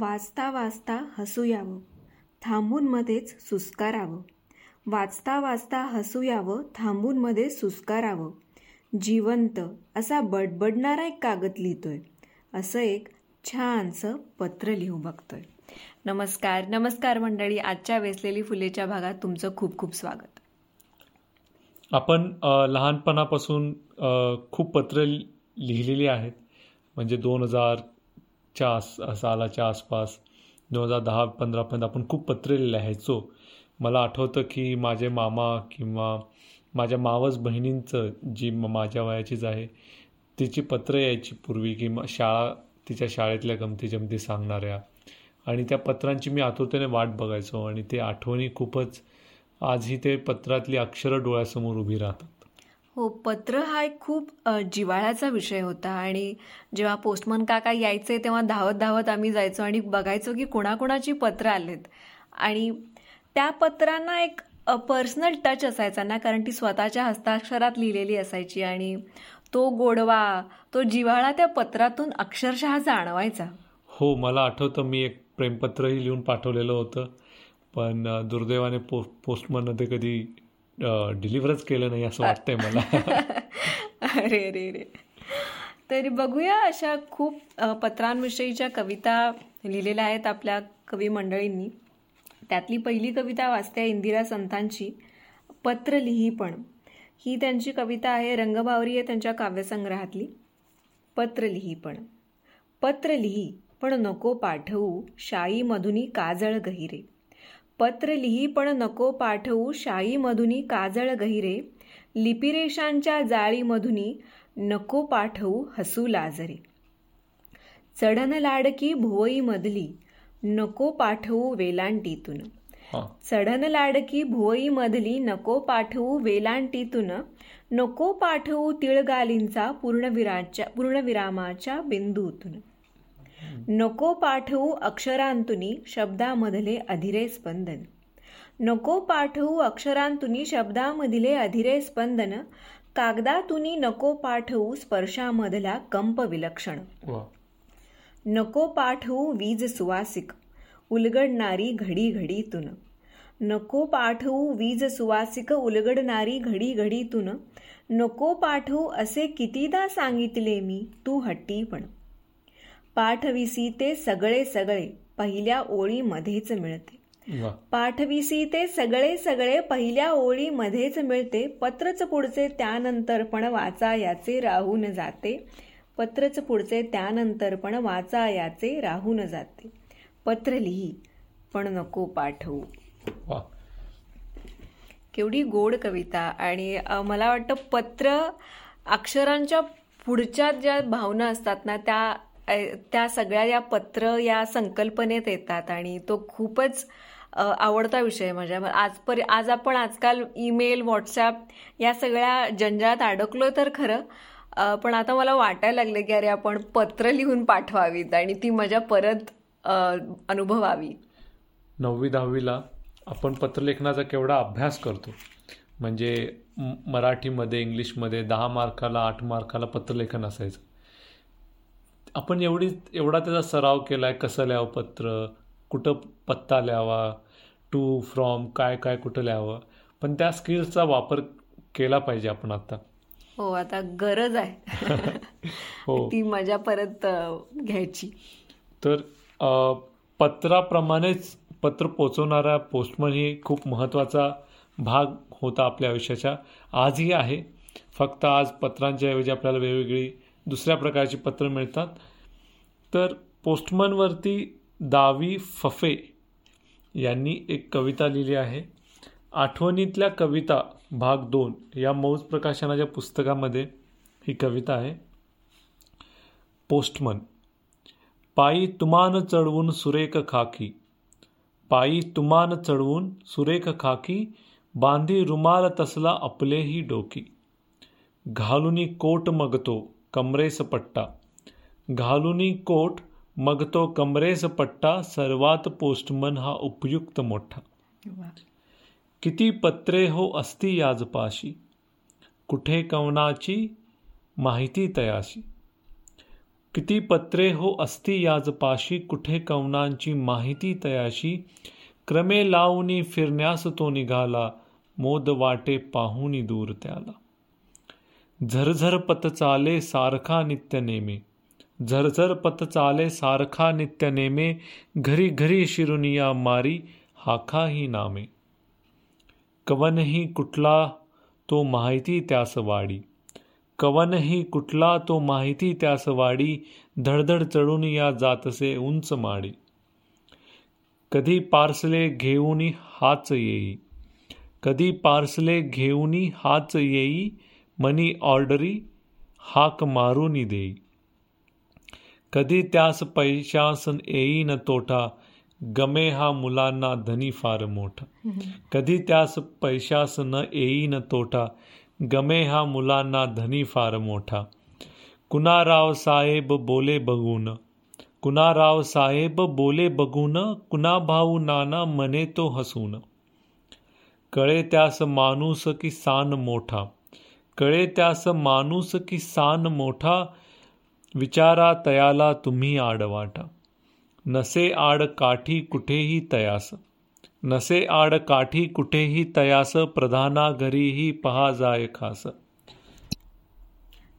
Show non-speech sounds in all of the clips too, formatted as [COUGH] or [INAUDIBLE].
वाचता वाचता हसू यावं. थांबून मध्येच सुस्कारावं. वाचता वाचता हसू यावं थांबून मध्ये सुस्कारावं. जिवंत असा बडबडणारा एक कागद लिहितोय. असं एक छानसं पत्र लिहू बघतोय. नमस्कार नमस्कार मंडळी. आजच्या वेसलेली फुलेच्या भागात तुमचं खूप खूप स्वागत. आपण लहानपणापासून खूप पत्र लिहिलेली आहेत. म्हणजे दोन हजार च्या आस सालाच्या आसपास. दोन हजार दहा पंधरापर्यंत आपण खूप पत्रे लिहायचो. मला आठवतं की माझे मामा किंवा माझ्या मावस बहिणींचं जी माझ्या वयाचीच आहे तिची पत्र यायची पूर्वी की शाळा तिच्या शाळेतल्या गमती जमती सांगणाऱ्या. आणि त्या पत्रांची मी आतुरतेने वाट बघायचो आणि ते आठवणी खूपच आजही ते पत्रातली अक्षरं डोळ्यासमोर उभी राहतात. हो पत्र हा एक खूप जिवाळ्याचा विषय होता आणि जेव्हा पोस्टमन काका यायचे तेव्हा धावत धावत आम्ही जायचो आणि बघायचो की कोणाकोणाची पत्र आलेत. आणि त्या पत्रांना एक पर्सनल टच असायचा ना कारण ती स्वतःच्या हस्ताक्षरात लिहिलेली असायची आणि तो गोडवा तो जिव्हाळा त्या पत्रातून अक्षरशः जाणवायचा. हो मला आठवतं मी एक प्रेमपत्रही लिहून पाठवलेलं होतं. पण दुर्दैवाने पो पोस्टमन ते कधी डिलिव्हरच केलं नाही असं वाटतंय मला. [LAUGHS] अरे अरे अरे. तरी बघूया अशा खूप पत्रांविषयीच्या कविता लिहिलेल्या आहेत आपल्या कवी मंडळींनी. त्यातली पहिली कविता वाचते इंदिरा संतांची पत्र लिही पण. ही त्यांची कविता आहे रंगभावरी आहे त्यांच्या काव्यसंग्रहातली. पत्र लिही पण. पत्र लिही पण नको पाठवू शाई मधुनी काजळ गहिरे. पत्र लिही पण नको पाठवू शाई मधुनी काजळ गहिरे. लिपिरेषांच्या जाळीमधुनी नको पाठवू हसू लाजरे. चढन लाडकी भुवई मधली नको पाठवू वेलांटीतून. चढन लाडकी भुवई मधली नको पाठवू वेलांटीतून. नको पाठवू तिळगालींचा पूर्णविराच्या पूर्णविरामाच्या बिंदूतून. नको पाठवू अक्षरांतुनी शब्दामधले अधिरे स्पंदन. नको पाठवू अक्षरांतुनी शब्दामधले अधिरे स्पंदन कागदातुनी नको पाठवू स्पर्शामधला कंप विलक्षण. नको पाठवू वीज सुवासिक उलगडणारी घडी घडीतून. नको पाठवू वीज सुवासिक उलगडणारी घडी घडीतून. नको पाठवू असे कितीदा सांगितले मी तू हट्टी पण. पाठविसी ते सगळे सगळे पहिल्या ओळीमध्येच मिळते. पाठविसी ते सगळे सगळे पहिल्या ओळीमध्येच मिळते. पत्रच पुढचे त्यानंतर पण वाचा याचे राहून जाते. पत्रच पुढचे त्यानंतर पण वाचा याचे राहून जाते. पत्र लिही पण नको पाठवू. केवढी गोड कविता आणि मला वाटतं पत्र अक्षरांच्या पुढच्या ज्या भावना असतात ना त्या त्या सगळ्या या पत्र या संकल्पनेत येतात आणि तो खूपच आवडता विषय माझ्या. आजपर आज आपण आजकाल ईमेल व्हॉट्सॲप या सगळ्या जंजाळात अडकलो तर खरं. पण आता मला वाटायला लागलं की अरे आपण पत्र लिहून पाठवावीत आणि ती मजा परत अनुभवावी. नववी दहावीला आपण पत्रलेखनाचा केवढा अभ्यास करतो. म्हणजे मराठीमध्ये इंग्लिशमध्ये दहा मार्काला आठ मार्काला पत्रलेखन असायचं. आपण एवढी एवढा त्याचा सराव केला आहे कसं लिहावं पत्र कुठं पत्ता लिहावा टू फ्रॉम काय काय कुठं लिहावं. पण त्या स्किल्सचा वापर केला पाहिजे आपण आता. हो आता गरज आहे. [LAUGHS] हो. [LAUGHS] ती मजा परत घ्यायची. तर पत्राप्रमाणेच पत्र पोचवणारा पोस्टमन ही खूप महत्त्वाचा भाग होता आपल्या आयुष्याच्या. आजही आहे. फक्त आज पत्रांच्या ऐवजी आपल्याला वेगवेगळी दुसऱ्या प्रकारची पत्र मिळतात. तर पोस्टमनवरती दावी फफे यांनी एक कविता लिहिली आहे. आठवणीतल्या कविता भाग दोन या मौज प्रकाशनाच्या पुस्तकामध्ये ही कविता आहे. पोस्टमन पायी तुमान चढवून सुरेख खाकी. पायी तुमान चढवून सुरेख खाकी बांधी रुमाल तसला आपलेही डोकी. घालूनी कोट मगतो कमरेस पट्टा. घालुनी कोट मग तो कमरेस पट्टा सर्वात पोस्टमन हा उपयुक्त मोठा. किती पत्रे हो असती याजपाशी? कुठे कवनाची माहिती तयाशी? किती पत्रे हो असती याजपाशी कुठे कवनांची माहिती तयाशी? क्रमे लावणी फिरण्यास तो निघाला मोद वाटे पाहुनी दूर त्याला. झरझर पत चाले सारखा नित्य नेमे। झरझर पत चाले सारखा नित्य नेमे, घरी घरी शिरुनिया मारी हाखा ही नामे। कवन ही कुटला तो माहिती त्यास वाडी। कवनही कुटला तो माहिती त्यास वाडी, धडधड चढून या जातसे उंच माडी। कधी पार्सले घेऊनी हाच येई। कधी पार्सले घेऊनी हाच येई मनी ऑर्डरी हाक मारूनी देई कधी त्यास पैशास येई न तोटा गमे हा मुलांना धनी फार मोठा. कधी त्यास पैशास न येई न तोटा गमे हा मुलांना धनी फार मोठा. कुणाराव साहेब बोले बघून कुणाराव साहेब बोले बघून कुणा भाऊ नाना मने तो हसून. कळे त्यास माणूस की सान मोठा. कळे त्यास माणूस की सान मोठा विचारा तयाला तुम्ही आडवाटा नसे आड काठी कुठेही तयास. नसे आड काठी कुठेही तयास प्रधाना घरीही पहा जाय खास.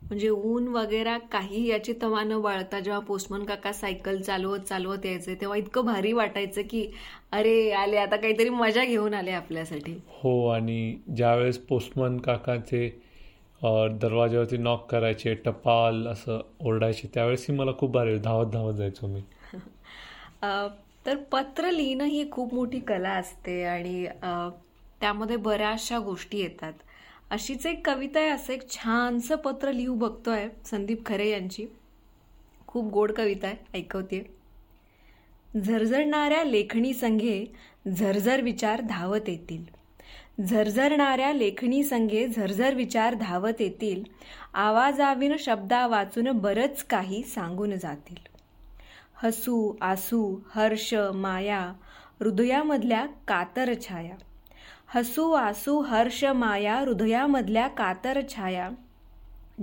म्हणजे ऊन वगैरे काही याची तवा न बाळगता जेव्हा पोस्टमन काका सायकल चालवत चालवत यायचे तेव्हा इतकं भारी वाटायचं की अरे आले आता काहीतरी मजा घेऊन आले आपल्यासाठी. हो आणि ज्यावेळेस पोस्टमन काकाचे दरवाज्यावरती नॉक करायचे टपाल असं ओरडायचे. त्यावेळेसही मला खूप भारी धावत धावत जायचो मी. तर पत्र लिहिणं ही खूप मोठी कला असते आणि त्यामध्ये बऱ्याचशा गोष्टी येतात. अशीच एक कविता आहे असं एक छानसं पत्र लिहू बघतोय संदीप खरे यांची. खूप गोड कविता आहे ऐकवते झरझरणाऱ्या लेखणी संघे झरझर विचार धावत येतील. झरझरणाऱ्या लेखणी संघे झरझर विचार धावत येतील. आवाजाविन शब्दा वाचून बरंच काही सांगून जातील. हसू आसू हर्ष माया हृदयामधल्या कातर छाया. हसू आसू हर्ष माया हृदयामधल्या कातर छाया.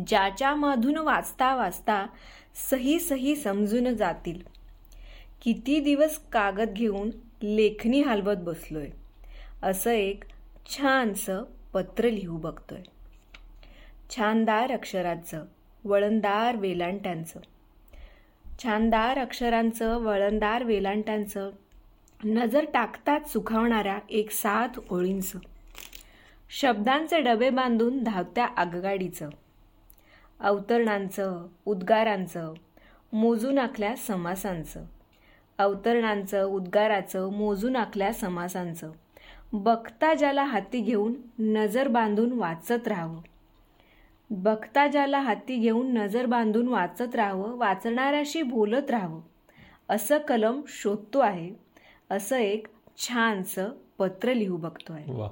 ज्याच्यामधून वाचता वाचता सही सही समजून जातील. किती दिवस कागद घेऊन लेखणी हलवत बसलोय. असं एक छानसं पत्र लिहू बघतोय. छानदार अक्षरांचं वळणदार वेलांट्यांचं छानदार अक्षरांचं वळणदार वेलांट्यांचं नजर टाकतात सुखावणाऱ्या एक साथ ओळींचं. शब्दांचे डबे बांधून धावत्या आगगाडीचं. अवतरणांचं उद्गारांचं मोजून आखल्या समासांचं. अवतरणांचं उद्गाराचं मोजून आखल्या समासांचं. बघता ज्याला हाती घेऊन नजर बांधून वाचत राहावं. बघता ज्याला हाती घेऊन नजर बांधून वाचत राहावं वाचणाऱ्याशी बोलत राहावं. असं कलम शोधतो आहे. असं एक छानसं पत्र लिहू बघतोय. वा.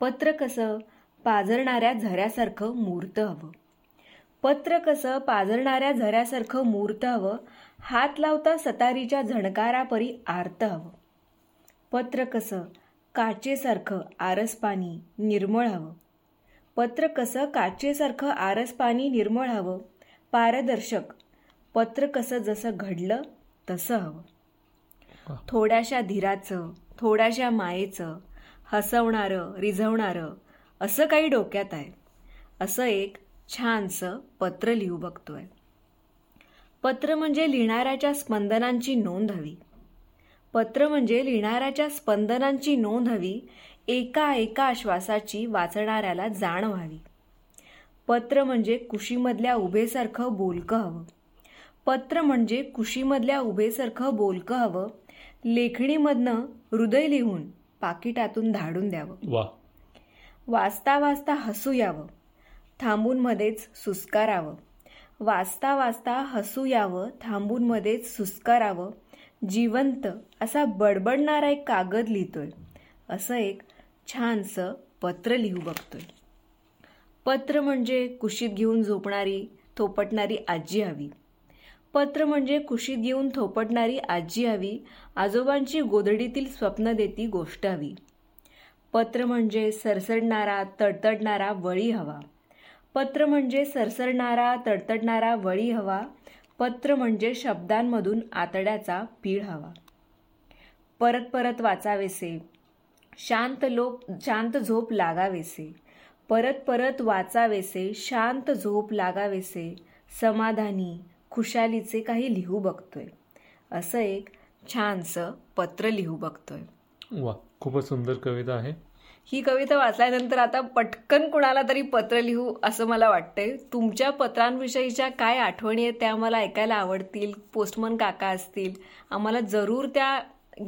पत्र कसं? पाजरणाऱ्या झऱ्यासारखं मूर्त हवं. पत्र कसं? पाजरणाऱ्या झऱ्यासारखं मूर्त हवं. हात लावता सतारीच्या झणकारापरी आर्त हवं. पत्र कसं? काचेसारखं आरस पाणी निर्मळ हवं पत्र कसं काचेसारखं आरस पाणी निर्मळ हवं पारदर्शक. पत्र कसं जसं घडलं तसं हवं. थोड्याशा धीराचं थोड्याशा मायेचं हसवणारं रिझवणारं असं काही डोक्यात आहे. असं एक छानसं पत्र लिहू बघतोय. पत्र म्हणजे लिहिणाऱ्याच्या स्पंदनांची नोंद हवी. पत्र म्हणजे लिहिणाऱ्याच्या स्पंदनांची नोंद हवी एका एका श्वासाची वाचणाऱ्याला जाण व्हावी पत्र म्हणजे कुशीमधल्या उभेसारखं बोलकं हवं. पत्र म्हणजे कुशीमधल्या उभेसारखं बोलकं हवं. लेखणीमधनं हृदय लिहून पाकिटातून धाडून द्यावं. वा. वाचता वाचता हसू यावं. थांबून मध्येच सुस्कारावं. वाचता वाचता हसू यावं. थांबून मध्येच सुस्कारावं. जिवंत असा बडबडणारा एक कागद लिहितोय. असं एक छानसं पत्र लिहू बघतोय. पत्र म्हणजे कुशीत घेऊन झोपणारी थोपटणारी आजी हवी. पत्र म्हणजे कुशीत घेऊन थोपटणारी आजी हवी आजोबांची गोधडीतील स्वप्न देती गोष्ट हवी. पत्र म्हणजे सरसडणारा तडतडणारा वळी हवा. पत्र म्हणजे सरसरणारा तडतडणारा वळी हवा पत्र म्हणजे शब्दांमधून आतड्याचा पीळ हवा. परत परत वाचावेसे. शांत लोक शांत झोप लागावेसे. परत परत वाचावेसे शांत झोप लागावेसे. समाधानी खुशालीचे काही लिहू बघतोय. असं एक छानसं पत्र लिहू बघतोय. वा खूपच सुंदर कविता आहे. ही कविता वाचल्यानंतर आता पटकन कुणाला तरी पत्र लिहू असं मला वाटतंय. तुमच्या पत्रांविषयीच्या काय आठवणी आहेत त्या आम्हाला ऐकायला आवडतील पोस्टमन काका असतील आम्हाला जरूर त्या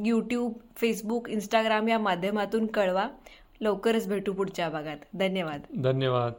यूट्यूब फेसबुक इंस्टाग्राम या माध्यमातून कळवा. लवकरच भेटू पुढच्या भागात. धन्यवाद. धन्यवाद.